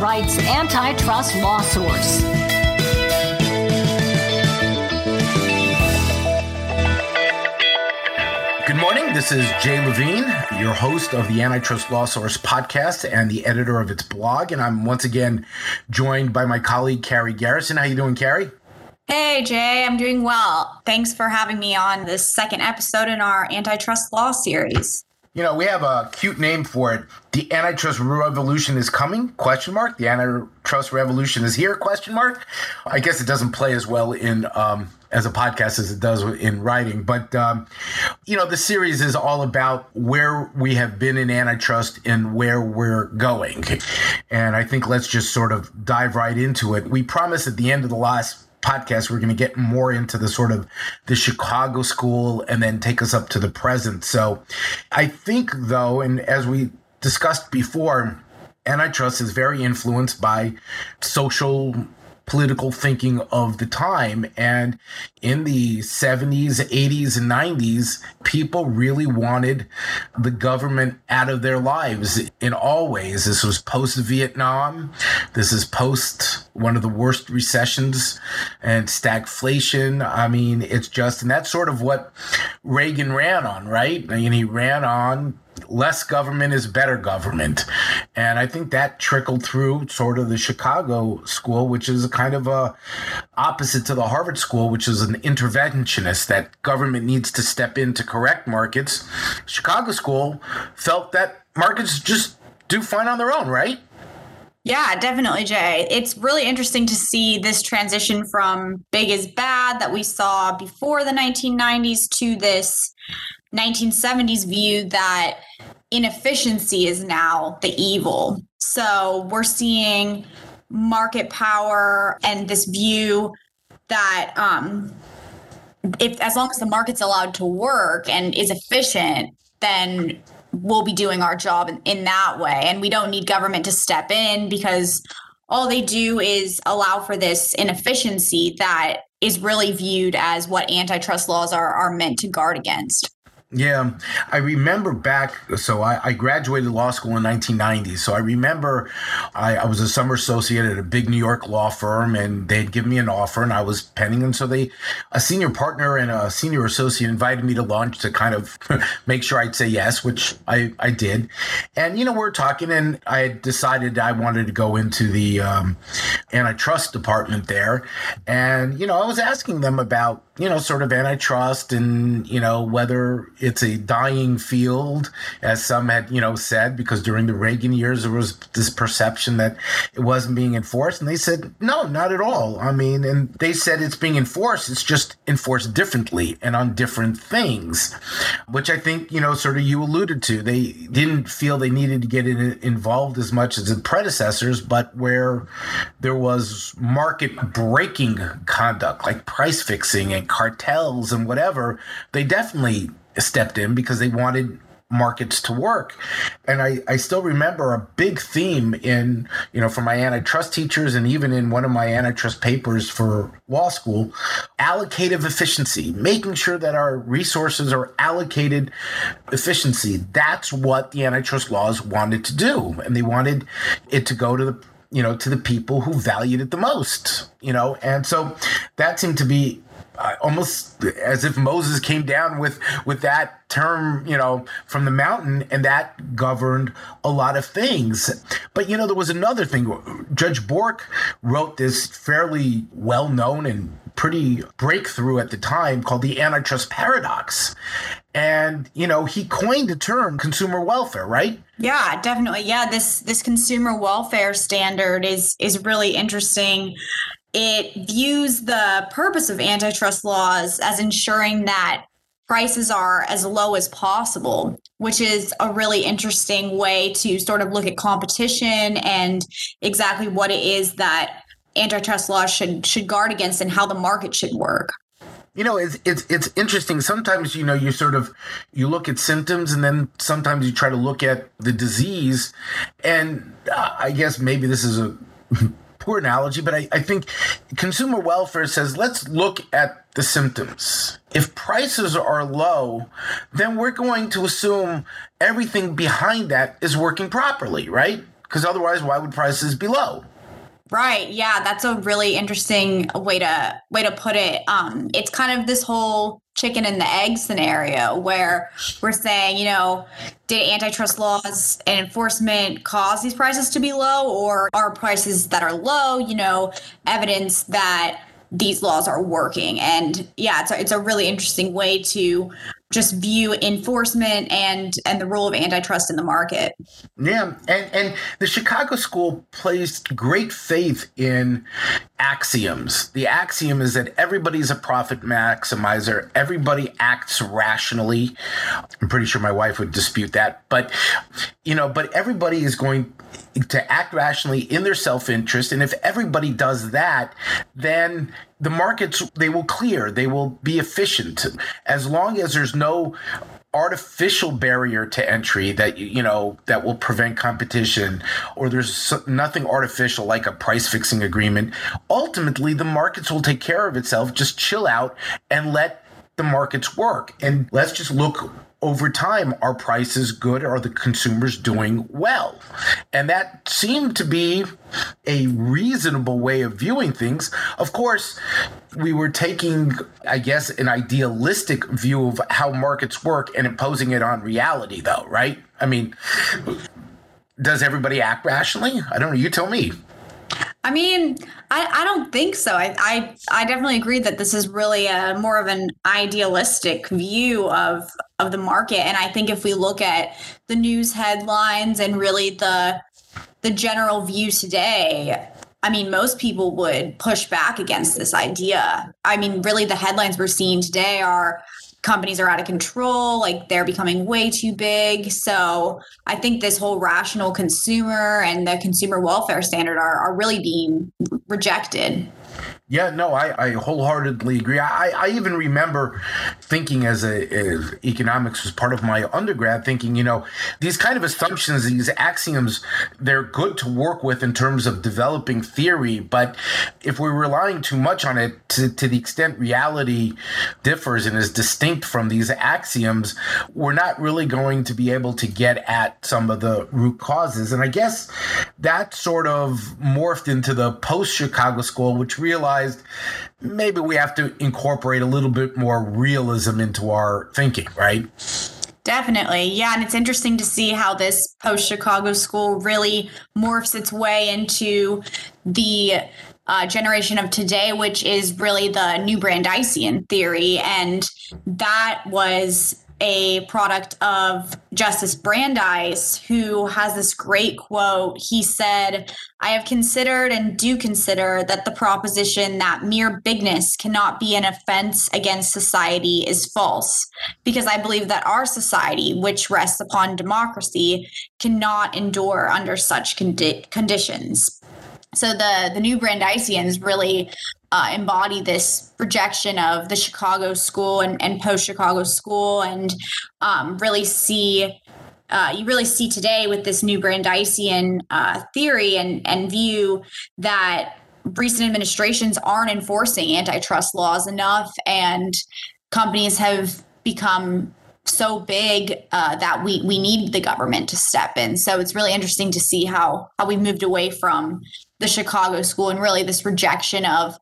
Wright's antitrust law source. Good morning. This is Jay Levine, your host of the Antitrust Law Source podcast and the editor of its blog. And I'm once again joined by my colleague, Carrie Garrison. How you doing, Carrie? Hey, Jay, I'm doing well. Thanks for having me on this second episode in our antitrust law series. You know, we have a cute name for it. The antitrust revolution is coming? Question mark. The antitrust revolution is here? Question mark. I guess it doesn't play as well in um, as a podcast as it does in writing, but um, you know, the series is all about where we have been in antitrust and where we're going. And I think let's just sort of dive right into it. We promised at the end of the last podcast, we're going to get more into the sort of the Chicago school and then take us up to the present. So I think, though, and as we discussed before, antitrust is very influenced by social political thinking of the time. And in the 70s, 80s, and 90s, people really wanted the government out of their lives in all ways. This was post Vietnam. This is post one of the worst recessions and stagflation. I mean, it's just, and that's sort of what Reagan ran on, right? I mean, he ran on less government is better government. And I think that trickled through sort of the Chicago school, which is kind of a opposite to the Harvard school, which is an interventionist that government needs to step in to correct markets. Chicago school felt that markets just do fine on their own, right? Yeah, definitely, Jay. It's really interesting to see this transition from big is bad that we saw before the 1990s to this 1970s view that inefficiency is now the evil. So we're seeing market power and this view that um, if as long as the market's allowed to work and is efficient, then we'll be doing our job in, in that way. And we don't need government to step in because all they do is allow for this inefficiency that is really viewed as what antitrust laws are, are meant to guard against. Yeah, I remember back. So I, I, graduated law school in 1990. So I remember I, I, was a summer associate at a big New York law firm, and they'd give me an offer, and I was penning. And so they, a senior partner and a senior associate, invited me to lunch to kind of make sure I'd say yes, which I I did. And you know, we're talking, and I decided I wanted to go into the um, antitrust department there, and you know, I was asking them about you know, sort of antitrust and, you know, whether it's a dying field, as some had, you know, said, because during the Reagan years, there was this perception that it wasn't being enforced. And they said, no, not at all. I mean, and they said it's being enforced. It's just enforced differently and on different things, which I think, you know, sort of you alluded to. They didn't feel they needed to get in, involved as much as the predecessors, but where there was market breaking conduct, like price fixing and cartels and whatever, they definitely stepped in because they wanted markets to work. And I, I still remember a big theme in, you know, for my antitrust teachers and even in one of my antitrust papers for law school, allocative efficiency, making sure that our resources are allocated efficiency. That's what the antitrust laws wanted to do. And they wanted it to go to the you know, to the people who valued it the most, you know, and so that seemed to be uh, almost as if Moses came down with with that term, you know, from the mountain, and that governed a lot of things. But you know, there was another thing. Judge Bork wrote this fairly well known and pretty breakthrough at the time called the antitrust paradox. And you know, he coined the term consumer welfare, right? Yeah, definitely. Yeah, this this consumer welfare standard is is really interesting it views the purpose of antitrust laws as ensuring that prices are as low as possible, which is a really interesting way to sort of look at competition and exactly what it is that antitrust laws should should guard against and how the market should work. You know, it's it's it's interesting. Sometimes you know you sort of you look at symptoms, and then sometimes you try to look at the disease. And uh, I guess maybe this is a poor analogy, but I, I think consumer welfare says let's look at the symptoms. If prices are low, then we're going to assume everything behind that is working properly, right? because otherwise, why would prices be low? Right. Yeah, that's a really interesting way to way to put it. Um, it's kind of this whole chicken and the egg scenario where we're saying, you know, did antitrust laws and enforcement cause these prices to be low, or are prices that are low, you know, evidence that these laws are working? And yeah, it's a, it's a really interesting way to just view enforcement and and the role of antitrust in the market. Yeah, and and the Chicago School placed great faith in axioms. The axiom is that everybody's a profit maximizer. Everybody acts rationally. I'm pretty sure my wife would dispute that, but you know, but everybody is going to act rationally in their self-interest and if everybody does that then the markets they will clear they will be efficient. As long as there's no artificial barrier to entry that you know that will prevent competition or there's nothing artificial like a price fixing agreement ultimately the markets will take care of itself. Just chill out and let the markets work and let's just look over time, are prices good? Are the consumers doing well? And that seemed to be a reasonable way of viewing things. Of course, we were taking, I guess, an idealistic view of how markets work and imposing it on reality, though, right? I mean, does everybody act rationally? I don't know. You tell me. I mean, I, I don't think so. I, I I definitely agree that this is really a more of an idealistic view of of the market. And I think if we look at the news headlines and really the the general view today, I mean, most people would push back against this idea. I mean, really, the headlines we're seeing today are companies are out of control, like they're becoming way too big. So I think this whole rational consumer and the consumer welfare standard are, are really being rejected. Yeah, no, I, I wholeheartedly agree. I, I even remember thinking as a as economics was part of my undergrad, thinking, you know, these kind of assumptions, these axioms, they're good to work with in terms of developing theory. But if we're relying too much on it to, to the extent reality differs and is distinct from these axioms, we're not really going to be able to get at some of the root causes. And I guess that sort of morphed into the post Chicago school, which realized realized maybe we have to incorporate a little bit more realism into our thinking, right? Definitely. Yeah. And it's interesting to see how this post Chicago school really morphs its way into the uh, generation of today, which is really the new Brandeisian theory. And that was a product of Justice Brandeis, who has this great quote. He said, I have considered and do consider that the proposition that mere bigness cannot be an offense against society is false, because I believe that our society, which rests upon democracy, cannot endure under such condi- conditions. So the the new Brandeisians really uh, embody this rejection of the Chicago school and, and post Chicago school, and um, really see uh, you really see today with this new Brandeisian uh, theory and and view that recent administrations aren't enforcing antitrust laws enough, and companies have become so big uh, that we we need the government to step in. So it's really interesting to see how how we've moved away from the Chicago school and really this rejection of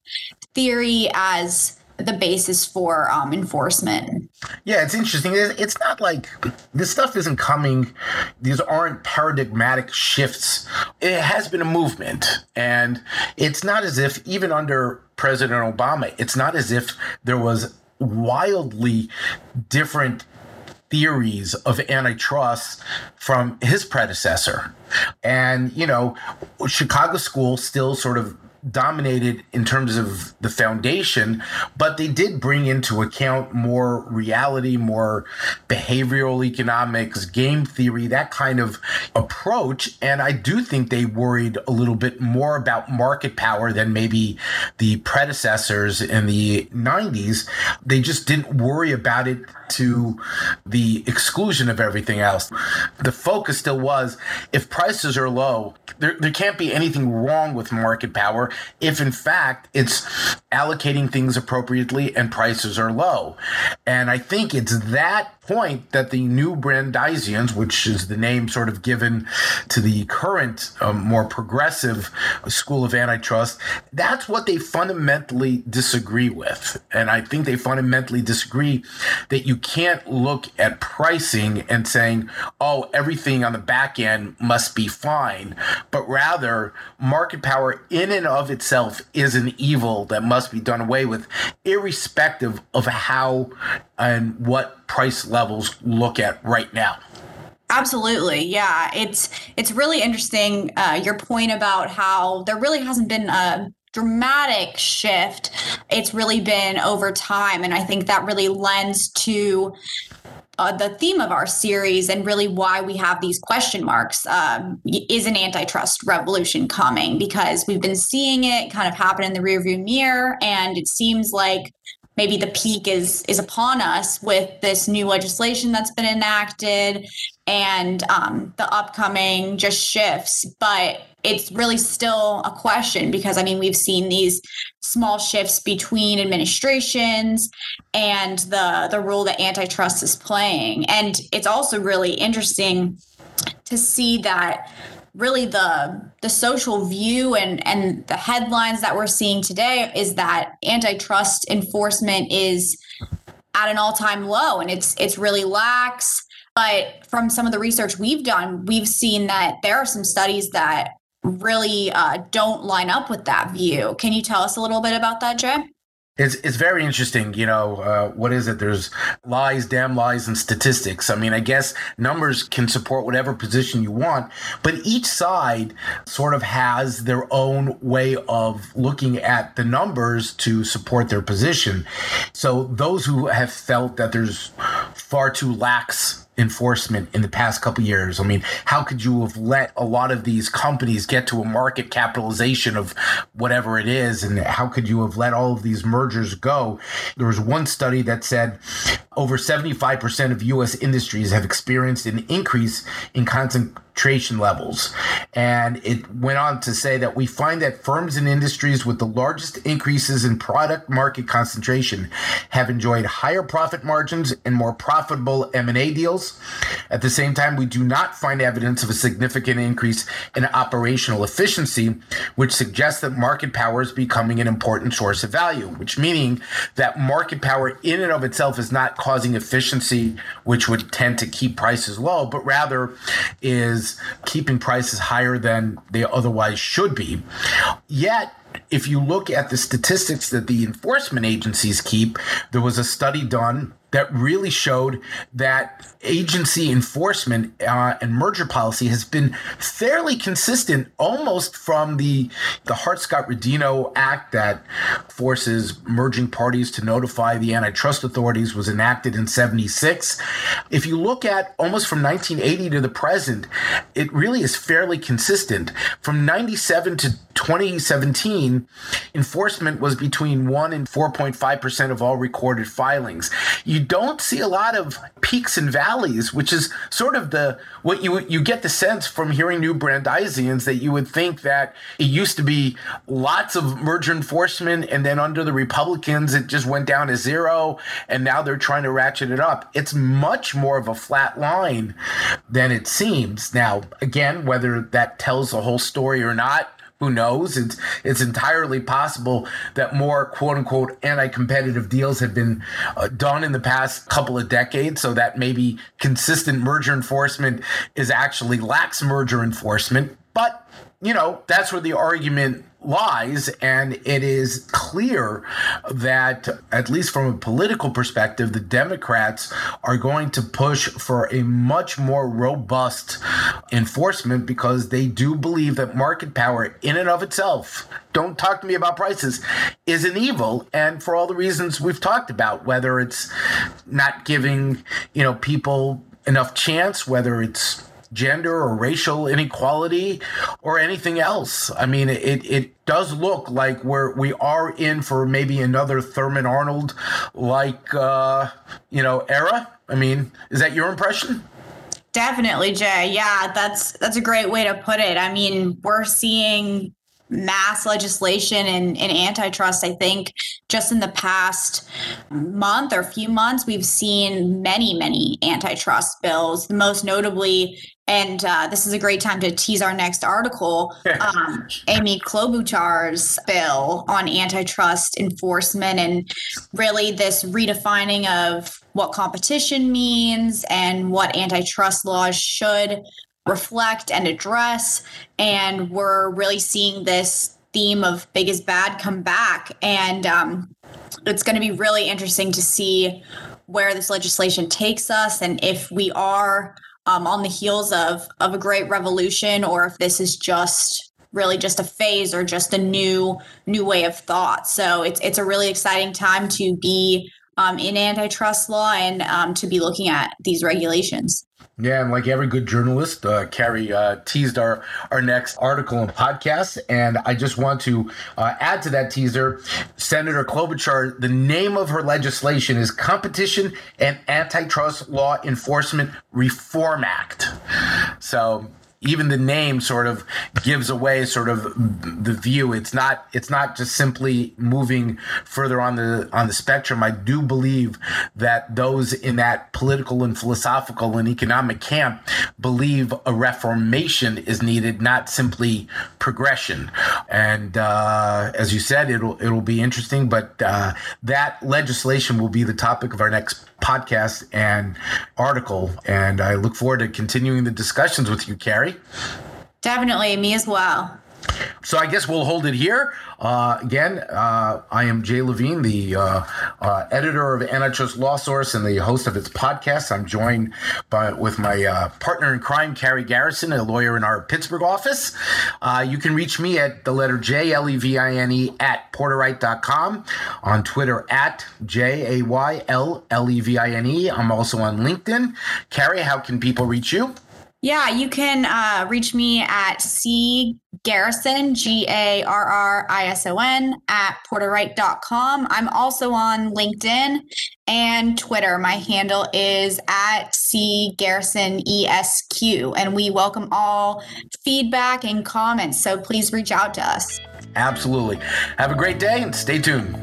theory as the basis for um, enforcement. Yeah, it's interesting. It's not like this stuff isn't coming. These aren't paradigmatic shifts. It has been a movement, and it's not as if even under President Obama, it's not as if there was wildly different theories of antitrust from his predecessor. And, you know, Chicago school still sort of dominated in terms of the foundation, but they did bring into account more reality, more behavioral economics, game theory, that kind of approach. And I do think they worried a little bit more about market power than maybe the predecessors in the 90s. They just didn't worry about it to the exclusion of everything else. The focus still was if prices are low, there, there can't be anything wrong with market power if in fact it's allocating things appropriately and prices are low. And I think it's that point that the new Brandeisians, which is the name sort of given to the current um, more progressive school of antitrust, that's what they fundamentally disagree with. And I think they fundamentally disagree that you can't look at pricing and saying, oh, everything on the back end must be fine, but rather market power in and of itself is an evil that must be done away with, irrespective of how and what price levels look at right now. Absolutely, yeah. It's it's really interesting. Uh, your point about how there really hasn't been a dramatic shift. It's really been over time, and I think that really lends to uh, the theme of our series and really why we have these question marks um, is an antitrust revolution coming because we've been seeing it kind of happen in the rearview mirror and it seems like maybe the peak is is upon us with this new legislation that's been enacted and um, the upcoming just shifts. But it's really still a question because i mean we've seen these small shifts between administrations and the the role that antitrust is playing. And it's also really interesting to see that really the the social view and and the headlines that we're seeing today is that antitrust enforcement is at an all-time low and it's it's really lax. But from some of the research we've done we've seen that there are some studies that really uh, don't line up with that view. Can you tell us a little bit about that jay it's it's very interesting. You know, uh, what is it? There's lies, damn lies, and statistics. I mean, I guess numbers can support whatever position you want, but each side sort of has their own way of looking at the numbers to support their position. So those who have felt that there's far too lax enforcement in the past couple years. I mean, how could you have let a lot of these companies get to a market capitalization of whatever it is? And how could you have let all of these mergers go? There was one study that said over 75% of US industries have experienced an increase in constant concentration levels. And it went on to say that we find that firms and industries with the largest increases in product market concentration have enjoyed higher profit margins and more profitable M&A deals. At the same time, we do not find evidence of a significant increase in operational efficiency, which suggests that market power is becoming an important source of value, which meaning that market power in and of itself is not causing efficiency, which would tend to keep prices low, but rather is keeping prices higher than they otherwise should be. Yet, if you look at the statistics that the enforcement agencies keep, there was a study done that really showed that agency enforcement uh, and merger policy has been fairly consistent almost from the the Hart-Scott-Rodino Act that forces merging parties to notify the antitrust authorities was enacted in 76 if you look at almost from 1980 to the present it really is fairly consistent. From 97 to 2017 enforcement was between 1 and 4.5% of all recorded filings. You don't see a lot of peaks and valleys valleys, which is sort of the what you you get the sense from hearing New Brandeisians that you would think that it used to be lots of merger enforcement, and then under the Republicans it just went down to zero, and now they're trying to ratchet it up. It's much more of a flat line than it seems. Now, again, whether that tells the whole story or not, who knows? It's it's entirely possible that more quote unquote anti-competitive deals have been uh, done in the past couple of decades, so that maybe consistent merger enforcement is actually lax merger enforcement. But you know that's where the argument lies. And it is clear that, at least from a political perspective, the Democrats are going to push for a much more robust enforcement because they do believe that market power, in and of itself, don't talk to me about prices, is an evil. And for all the reasons we've talked about, whether it's not giving, you know, people enough chance, whether it's gender or racial inequality or anything else. I mean, it it does look like we're we are in for maybe another Thurman Arnold like uh, you know era. I mean, is that your impression? Definitely, Jay. Yeah, that's that's a great way to put it. I mean, we're seeing mass legislation and, and antitrust. I think just in the past month or few months, we've seen many, many antitrust bills, most notably and uh, this is a great time to tease our next article. Um, Amy Klobuchar's bill on antitrust enforcement and really this redefining of what competition means and what antitrust laws should reflect and address. And we're really seeing this theme of big is bad come back. And um, it's going to be really interesting to see where this legislation takes us and if we are um, on the heels of of a great revolution or if this is just really just a phase or just a new new way of thought so it's it's a really exciting time to be um, in antitrust law and um, to be looking at these regulations yeah, and like every good journalist, uh, Carrie uh, teased our, our next article and podcast. And I just want to uh, add to that teaser Senator Klobuchar, the name of her legislation is Competition and Antitrust Law Enforcement Reform Act. So even the name sort of gives away sort of the view. It's not it's not just simply moving further on the on the spectrum. I do believe that those in that political and philosophical and economic camp believe a reformation is needed, not simply progression. And uh, as you said, it'll it'll be interesting. But uh, that legislation will be the topic of our next podcast and article. And I look forward to continuing the discussions with you, Carrie. Definitely, me as well. So I guess we'll hold it here. Uh, again, uh, I am Jay Levine, the uh, uh editor of Antitrust Law Source and the host of its podcast. I'm joined by with my uh, partner in crime, Carrie Garrison, a lawyer in our Pittsburgh office. Uh, you can reach me at the letter J L E V I N E at porterwright.com, on Twitter at J A Y L L E V I N E. I'm also on LinkedIn. Carrie, how can people reach you? Yeah, you can uh, reach me at C Garrison, G A R R I S O N, at porterwright.com. I'm also on LinkedIn and Twitter. My handle is at C Garrison ESQ, and we welcome all feedback and comments. So please reach out to us. Absolutely. Have a great day and stay tuned.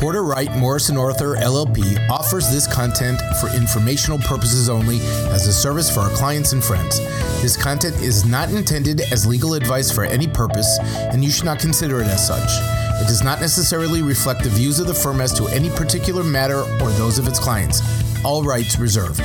Porter Wright Morrison Arthur LLP offers this content for informational purposes only as a service for our clients and friends. This content is not intended as legal advice for any purpose, and you should not consider it as such. It does not necessarily reflect the views of the firm as to any particular matter or those of its clients. All rights reserved.